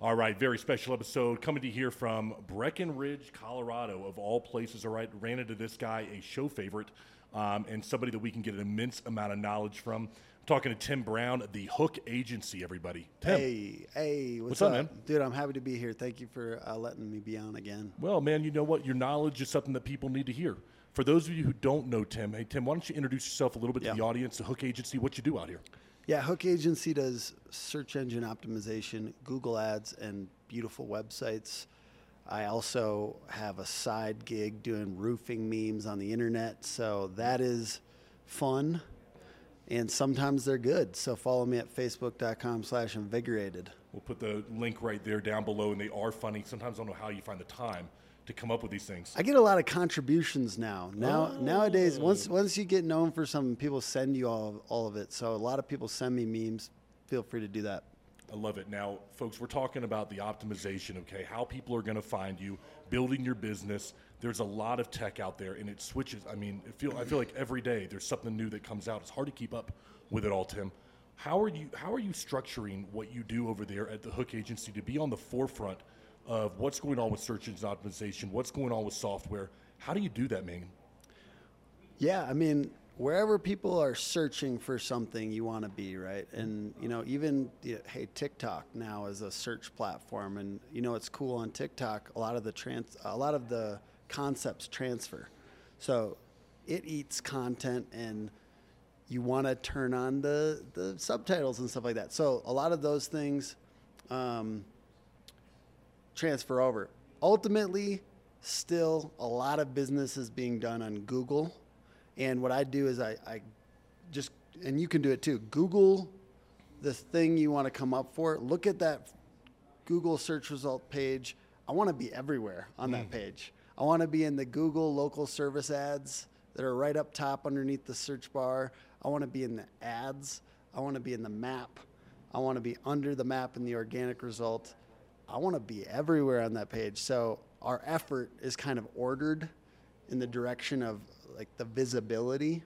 All right, very special episode coming to you here from Breckenridge, Colorado, of all places. All right, ran into this guy, a show favorite, um, and somebody that we can get an immense amount of knowledge from. I'm talking to Tim Brown, the Hook Agency, everybody. Tim. Hey, hey, what's, What's up, man? dude? I'm happy to be here. Thank you for uh, letting me be on again. Well, man, you know what? Your knowledge is something that people need to hear. For those of you who don't know Tim, hey, Tim, why don't you introduce yourself a little bit Yeah. to the audience, the Hook Agency, what you do out here? Yeah, Hook Agency does search engine optimization, Google Ads, and beautiful websites. I also have a side gig doing roofing memes on the internet, so that is fun. And sometimes they're good. So follow me at facebook.com slash invigorated. We'll put the link right there down below, and they are funny. Sometimes I don't know how you find the time to come up with these things. I get a lot of contributions now. Now nowadays, once oh. once you get known for something, people send you all all of it. So a lot of people send me memes. Feel free to do that. I love it. Now, folks, we're talking about the optimization, okay? How people are going to find you, building your business. There's a lot of tech out there, and it switches. I mean, it feel I feel like every day there's something new that comes out. It's hard to keep up with it all, Tim. How are you? How are you structuring what you do over there at the Hook Agency to be on the forefront of what's going on with search engine optimization? What's going on with software? How do you do that, man? Yeah, I mean, wherever people are searching for something, you want to be right. And you know, even hey, TikTok now is a search platform, and you know, it's cool on TikTok. A lot of the trans, a lot of the concepts transfer. So it eats content, and you want to turn on the the subtitles and stuff like that. So a lot of those things. Um, transfer over. Ultimately, still a lot of business is being done on Google. And what I do is I, I just, and you can do it too, Google the thing you want to come up for. Look at that Google search result page. I want to be everywhere on that mm. page. I want to be in the Google local service ads that are right up top underneath the search bar. I want to be in the ads. I want to be in the map. I want to be under the map in the organic result. I want to be everywhere on that page. So our effort is kind of ordered in the direction of like the visibility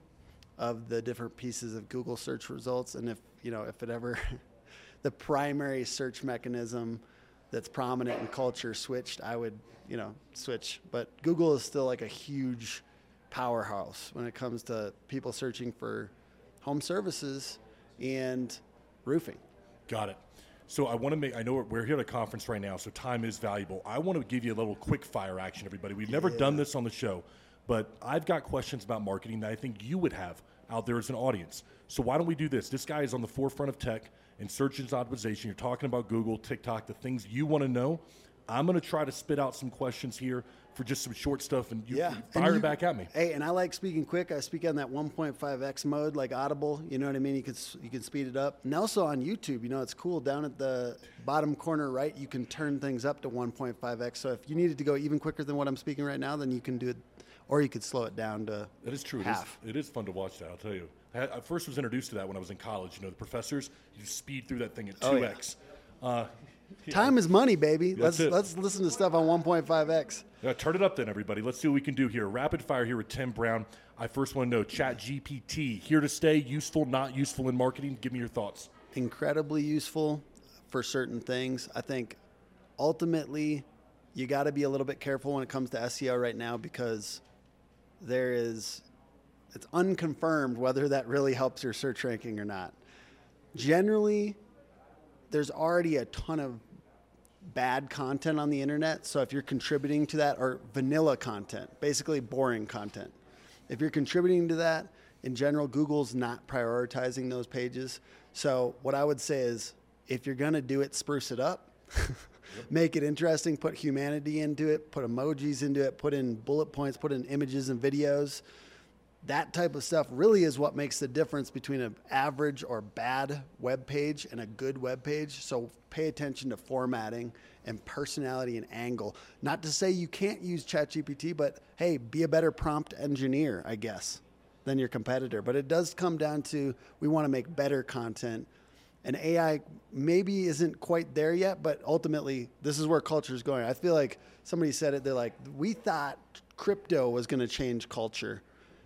of the different pieces of Google search results. And if you know, if it ever the primary search mechanism that's prominent in culture switched, I would, you know, switch. But Google is still like a huge powerhouse when it comes to people searching for home services and roofing. Got it. So I want to make. I know we're, here at a conference right now, so time is valuable. I want to give you a little quick fire action, everybody. We've never done this on the show, but I've got questions about marketing that I think you would have out there as an audience. So why don't we do this? This guy is on the forefront of tech and search engine optimization. You're talking about Google, TikTok, the things you want to know. I'm going to try to spit out some questions here for just some short stuff, and you, and fire you- it back at me. Hey, and I like speaking quick. I speak on that 1.5x mode, like Audible. You know what I mean? You can you can speed it up. And also on YouTube, you know, it's cool. Down at the bottom corner right, you can turn things up to 1.5x. So if you needed to go even quicker than what I'm speaking right now, then you can do it, or you could slow it down to That is true. It is, half. it is fun to watch that. I'll tell you. I, first was introduced to that when I was in college. You know, the professors you speed through that thing at two Oh, yeah. x. Uh, Time is money, baby. That's let's it. let's listen to stuff on 1.5x. yeah, turn it up then, everybody. Let's see what we can do here. Rapid fire here with Tim Brown. I first want to know Chat GPT here to stay. Useful, not useful in marketing. Give me your thoughts. incredibly useful for certain things. I think ultimately you got to be a little bit careful when it comes to SEO right now because there is it's unconfirmed whether that really helps your search ranking or not. Generally, there's already a ton of bad content on the internet. So if you're contributing to that, or vanilla content, basically boring content, if you're contributing to that, in general, Google's not prioritizing those pages. So what I would say is, if you're gonna do it, spruce it up, make it interesting, put humanity into it, put emojis into it, put in bullet points, put in images and videos that type of stuff really is what makes the difference between an average or bad web page and a good web page. So pay attention to formatting and personality and angle. Not to say you can't use ChatGPT, but hey, be a better prompt engineer, I guess, than your competitor. But it does come down to we want to make better content. And AI maybe isn't quite there yet, but ultimately, this is where culture is going. I feel like somebody said it. They're like, we thought crypto was going to change culture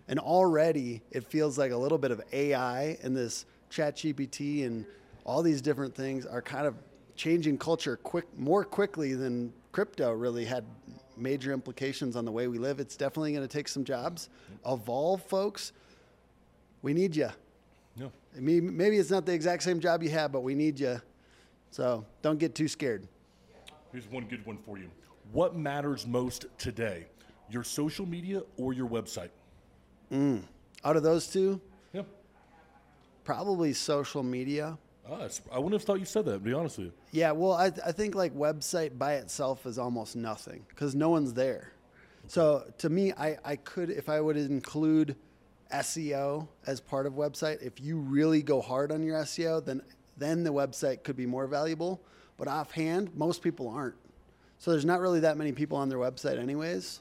And already it feels like a little bit of AI and this chat GPT and all these different things are kind of changing culture quick more quickly than crypto really had major implications on the way we live. It's definitely going to take some jobs. Evolve, folks. We need you. Yeah. I mean, maybe it's not the exact same job you have, but we need you. So don't get too scared. Here's one good one for you. What matters most today? Your social media or your website? Out of those two, Yeah. probably social media. Ah, I wouldn't have thought you said that, to be honest with you. Yeah, well, I, I think like website by itself is almost nothing because no one's there. So to me, I, I could, if I would include SEO as part of website, if you really go hard on your SEO, then then the website could be more valuable. But offhand, most people aren't. So there's not really that many people on their website, anyways.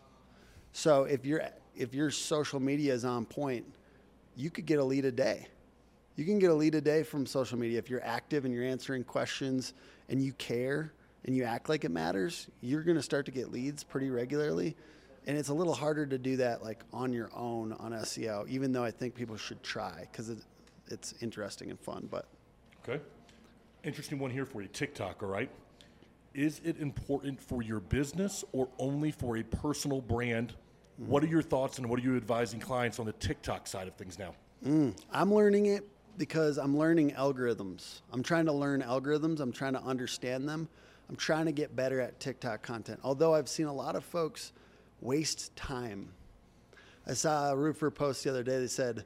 So if your if your social media is on point, you could get a lead a day. You can get a lead a day from social media if you're active and you're answering questions and you care and you act like it matters. You're going to start to get leads pretty regularly, and it's a little harder to do that like on your own on SEO. Even though I think people should try because it, it's interesting and fun. But Okay. Interesting one here for you. TikTok, all right? Is it important for your business or only for a personal brand? What are your thoughts and what are you advising clients on the TikTok side of things now? Mm, I'm learning it because I'm learning algorithms. I'm trying to learn algorithms. I'm trying to understand them. I'm trying to get better at TikTok content. Although I've seen a lot of folks waste time. I saw a roofer post the other day that said,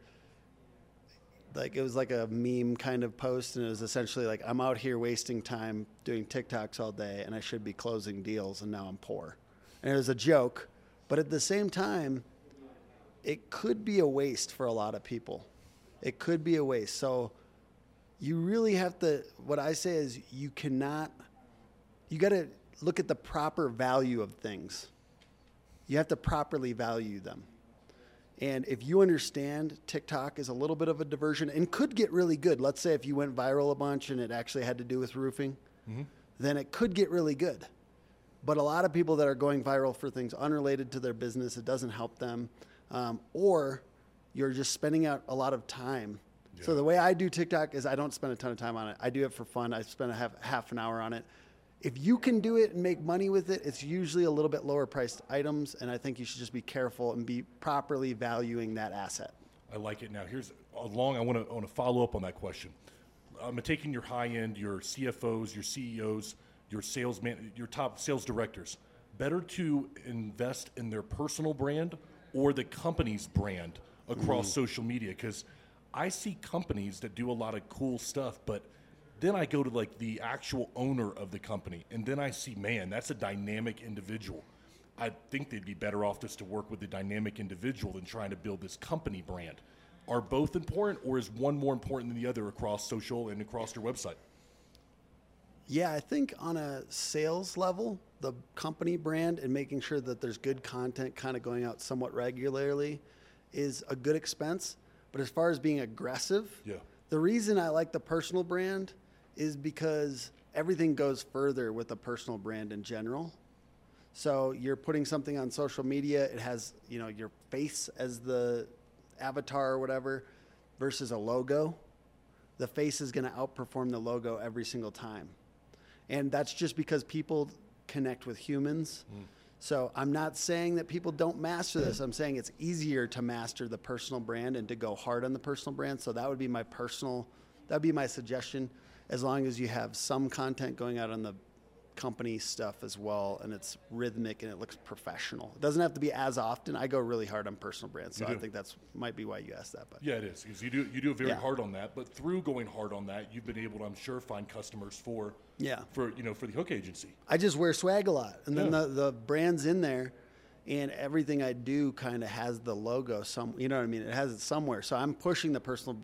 like it was like a meme kind of post, and it was essentially like, I'm out here wasting time doing TikToks all day, and I should be closing deals, and now I'm poor. And it was a joke, but at the same time, it could be a waste for a lot of people. It could be a waste. So you really have to, what I say is you cannot, you got to look at the proper value of things. You have to properly value them. And if you understand TikTok is a little bit of a diversion and could get really good, let's say if you went viral a bunch and it actually had to do with roofing, mm-hmm. then it could get really good. But a lot of people that are going viral for things unrelated to their business, it doesn't help them. Um, or you're just spending out a lot of time. So the way I do TikTok is I don't spend a ton of time on it. I do it for fun. I spend a half, half an hour on it. If you can do it and make money with it, it's usually a little bit lower priced items, and I think you should just be careful and be properly valuing that asset. I like it. Now, here's along. I want to I want to follow up on that question. I'm taking your high end, your CFOs, your CEOs, your sales man, your top sales directors. Better to invest in their personal brand or the company's brand across mm. social media because I see companies that do a lot of cool stuff, but then I go to like the actual owner of the company, and then I see, man, that's a dynamic individual. I think they'd be better off just to work with the dynamic individual than trying to build this company brand. Are both important, or is one more important than the other across social and across your website? Yeah, I think on a sales level, the company brand and making sure that there's good content kind of going out somewhat regularly is a good expense. But as far as being aggressive, Yeah. the reason I like the personal brand is because everything goes further with a personal brand in general. So you're putting something on social media, it has, you know, your face as the avatar or whatever versus a logo. The face is going to outperform the logo every single time. And that's just because people connect with humans. So I'm not saying that people don't master this. I'm saying it's easier to master the personal brand and to go hard on the personal brand. So that would be my personal, that would be my suggestion. As long as you have some content going out on the company stuff as well, and it's rhythmic and it looks professional. It doesn't have to be as often. I go really hard on personal brands, so I think that's might be why you asked that. But Yeah, it is because you do you do very Yeah. hard on that. But through going hard on that, you've been able to, I'm sure, find customers for Yeah. for you know for the Hook Agency. I just wear swag a lot, and then the the brand's in there, and everything I do kind of has the logo. Some, you know what I mean? It has it somewhere. So I'm pushing the personal,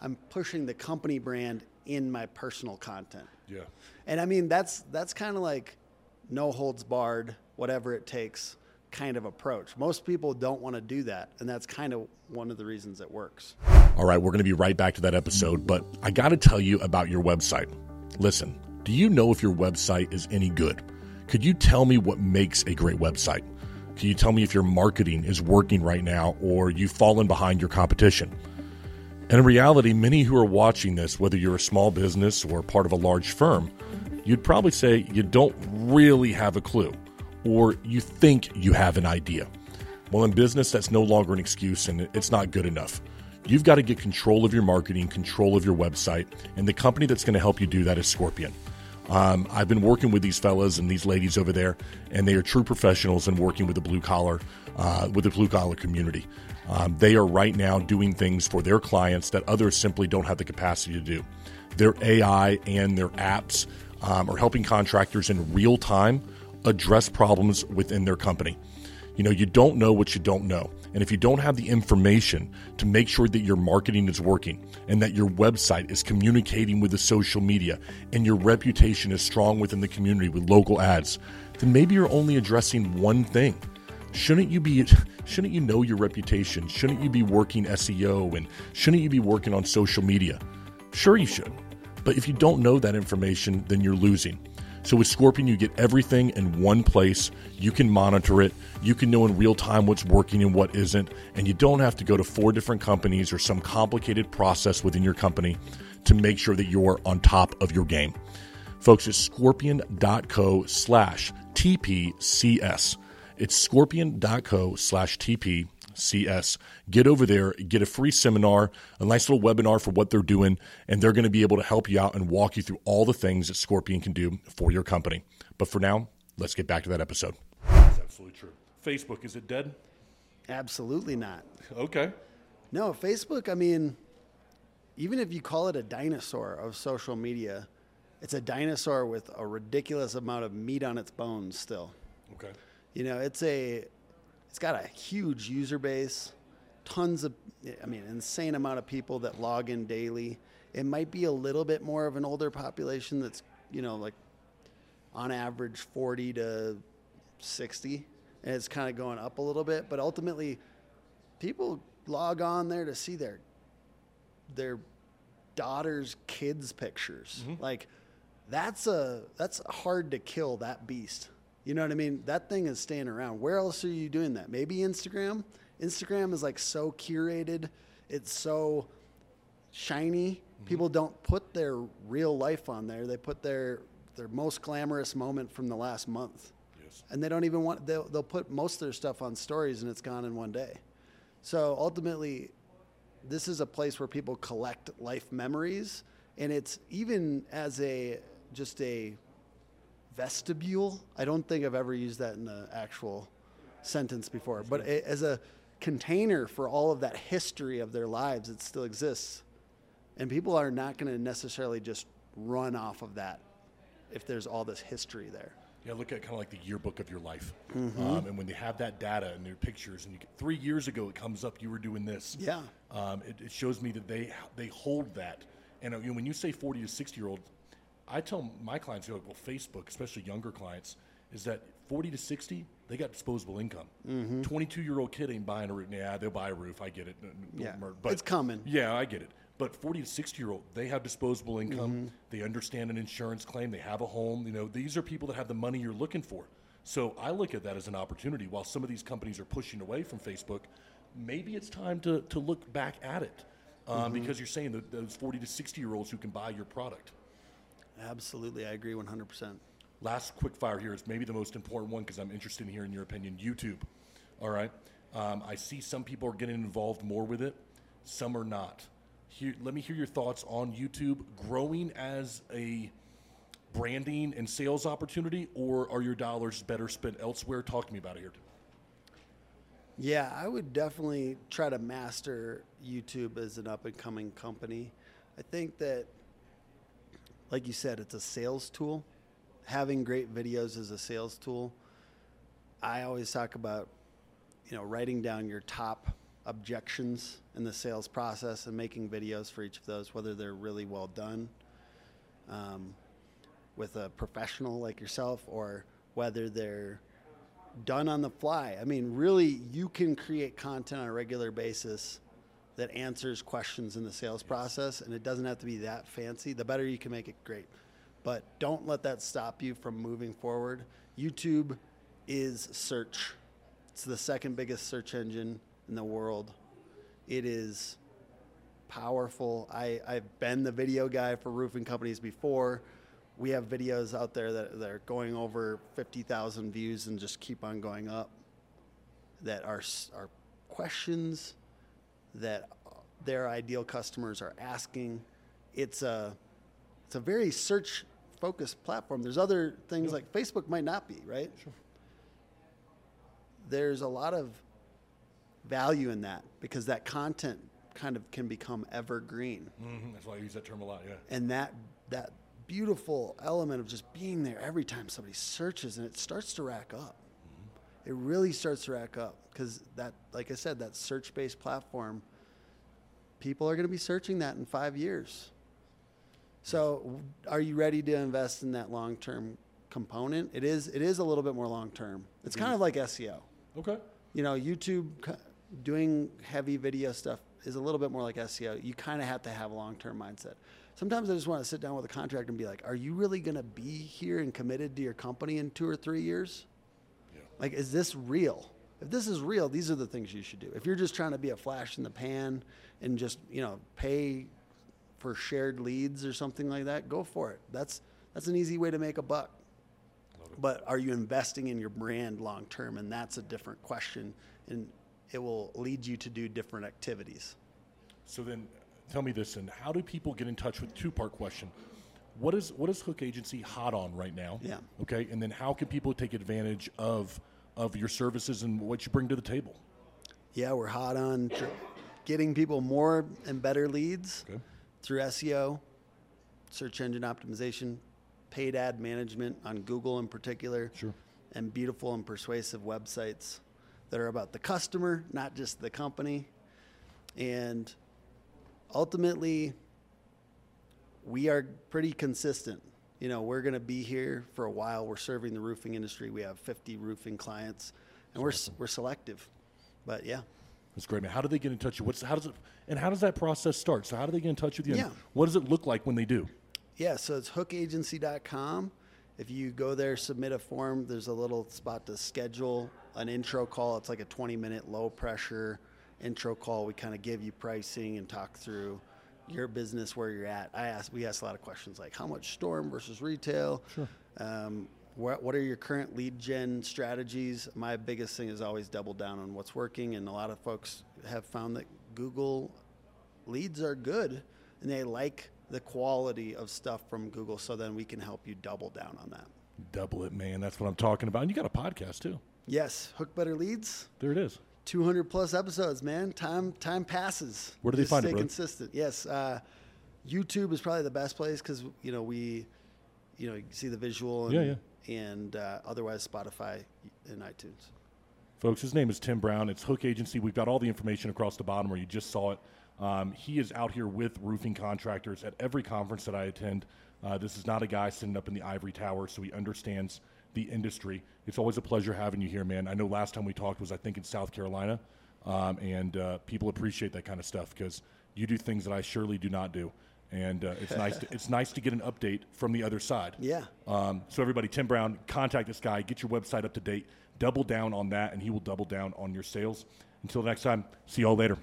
I'm pushing the company brand in my personal content. Yeah, And I mean that's that's kind of like no holds barred, whatever it takes kind of approach. Most people don't want to do that, and that's kind of one of the reasons it works. All right, we're going to be right back to that episode, but I got to tell you about your website. Listen, do you know if your website is any good? Could you tell me what makes a great website? Can you tell me if your marketing is working right now or you've fallen behind your competition? And in reality, many who are watching this, whether you're a small business or part of a large firm, you'd probably say you don't really have a clue or you think you have an idea. Well, in business, that's no longer an excuse and it's not good enough. You've got to get control of your marketing, control of your website, and the company that's going to help you do that is Scorpion. Um, I've been working with these fellas and these ladies over there, and they are true professionals in working with the blue collar, uh, with the blue collar community. Um, they are right now doing things for their clients that others simply don't have the capacity to do. Their AI and their apps um, are helping contractors in real time address problems within their company. You know, you don't know what you don't know. And if you don't have the information to make sure that your marketing is working and that your website is communicating with the social media and your reputation is strong within the community with local ads, then maybe you're only addressing one thing. Shouldn't you be shouldn't you know your reputation? Shouldn't you be working SEO and shouldn't you be working on social media? Sure you should. But if you don't know that information, then you're losing. So with Scorpion, you get everything in one place. You can monitor it. You can know in real time what's working and what isn't. And you don't have to go to four different companies or some complicated process within your company to make sure that you're on top of your game. Folks, it's scorpion.co slash TPCS. It's scorpion.co slash TPCS. CS. Get over there, get a free seminar, a nice little webinar for what they're doing, and they're going to be able to help you out and walk you through all the things that Scorpion can do for your company. But for now, let's get back to that episode. That's absolutely true. Facebook, is it dead? Absolutely not. Okay. No, Facebook, I mean, even if you call it a dinosaur of social media, it's a dinosaur with a ridiculous amount of meat on its bones still. Okay. You know, it's a it's got a huge user base, tons of, I mean, insane amount of people that log in daily. It might be a little bit more of an older population that's, you know, like on average 40 to 60, and it's kind of going up a little bit. But ultimately, people log on there to see their their daughter's kids pictures. Mm-hmm. Like that's a that's hard to kill that beast. You know what I mean? That thing is staying around. Where else are you doing that? Maybe Instagram. Instagram is like so curated. It's so shiny. Mm-hmm. People don't put their real life on there. They put their their most glamorous moment from the last month. Yes. And they don't even want they'll, they'll put most of their stuff on stories and it's gone in one day. So ultimately this is a place where people collect life memories and it's even as a just a vestibule. I don't think I've ever used that in an actual sentence before, but as a container for all of that history of their lives, it still exists. And people are not going to necessarily just run off of that if there's all this history there. Yeah, look at kind of like the yearbook of your life. Mm-hmm. Um, and when they have that data and their pictures, and you three years ago it comes up, you were doing this. Yeah. Um, it, it, shows me that they they hold that. And uh, you know, when you say 40 to 60 year old, I tell my clients, like, well, Facebook, especially younger clients, is that 40 to 60, they got disposable income. 22 mm-hmm. year old kid ain't buying a roof. Yeah, they'll buy a roof. I get it. Yeah, but it's coming. Yeah, I get it. But 40 to 60 year old, they have disposable income. Mm-hmm. They understand an insurance claim. They have a home. You know, these are people that have the money you're looking for. So I look at that as an opportunity. While some of these companies are pushing away from Facebook, maybe it's time to, to look back at it um, mm-hmm. because you're saying that those 40 to 60 year olds who can buy your product. Absolutely, I agree 100%. Last quick fire here is maybe the most important one because I'm interested in hearing your opinion. YouTube. All right. Um, I see some people are getting involved more with it, some are not. Here, let me hear your thoughts on YouTube growing as a branding and sales opportunity, or are your dollars better spent elsewhere? Talk to me about it here. Yeah, I would definitely try to master YouTube as an up and coming company. I think that like you said, it's a sales tool. Having great videos is a sales tool. I always talk about, you know, writing down your top objections in the sales process and making videos for each of those, whether they're really well done um, with a professional like yourself or whether they're done on the fly. I mean, really, you can create content on a regular basis that answers questions in the sales process, and it doesn't have to be that fancy. The better you can make it, great. But don't let that stop you from moving forward. YouTube is search. It's the second biggest search engine in the world. It is powerful. I, I've been the video guy for roofing companies before. We have videos out there that, that are going over 50,000 views and just keep on going up that are, are questions that their ideal customers are asking. It's a, it's a very search focused platform. There's other things like Facebook might not be, right? Sure. There's a lot of value in that because that content kind of can become evergreen. hmm That's why I use that term a lot. Yeah. And that that beautiful element of just being there every time somebody searches and it starts to rack up. It really starts to rack up because that like I said that search-based platform people are going to be searching that in 5 years. So, are you ready to invest in that long-term component? It is it is a little bit more long-term. It's kind of like SEO Okay. you know, YouTube doing heavy video stuff is a little bit more like SEO. You kind of have to have a long term mindset. Sometimes I just want to sit down with a contractor and be like, are you really going to be here and committed to your company in two or three years? Like, is this real? If this is real, these are the things you should do. If you're just trying to be a flash in the pan and just, you know, pay for shared leads or something like that, go for it. That's that's an easy way to make a buck but are you investing in your brand long term and that's a different question and it will lead you to do different activities So then, tell me this: and how do people get in touch with two-part question? What is what is Hook Agency hot on right now? Yeah. Okay, and then how can people take advantage of of your services and what you bring to the table? yeah we're hot on tr- getting people more and better leads Okay. through seo search engine optimization paid ad management on google in particular Sure. and beautiful and persuasive websites that are about the customer not just the company and ultimately we are pretty consistent. You know, we're going to be here for a while. We're serving the roofing industry. We have 50 roofing clients, and we're s we're selective. But yeah, That's great, man. How do they get in touch? with you? What's how does it and how does that process start? So how do they get in touch with you? Yeah. What does it look like when they do? yeah. So it's hookagency.com. If you go there, submit a form. There's a little spot to schedule an intro call. It's like a 20 minute low pressure intro call. We kind of give you pricing and talk through your business where you're at. I ask we ask a lot of questions like how much storm versus retail. Sure. Um, what, what are your current lead gen strategies? My biggest thing is always double down on what's working, and a lot of folks have found that Google leads are good, and they like the quality of stuff from Google. So then we can help you double down on that. Double it, man. That's what I'm talking about. And you got a podcast too. Yes, Hook Better Leads. There it is. 200 plus episodes, man. Time time passes. Where do they find it, stay consistent. Yes, uh, YouTube is probably the best place because you know we, you know, you see the visual. And, Yeah, yeah. And uh, otherwise, Spotify and iTunes. Folks, his name is Tim Brown. It's Hook Agency. We've got all the information across the bottom where you just saw it. Um, he is out here with roofing contractors at every conference that I attend. Uh, this is not a guy sitting up in the ivory tower, so he understands the industry. It's always a pleasure having you here, man. I know last time we talked was, I think, in South Carolina, um, and uh, people appreciate that kind of stuff because you do things that I surely do not do. And uh, it's nice. To, it's nice to get an update from the other side. Yeah. Um, so everybody, Tim Brown, contact this guy, get your website up to date, double down on that, and he will double down on your sales. Until next time, see y'all later.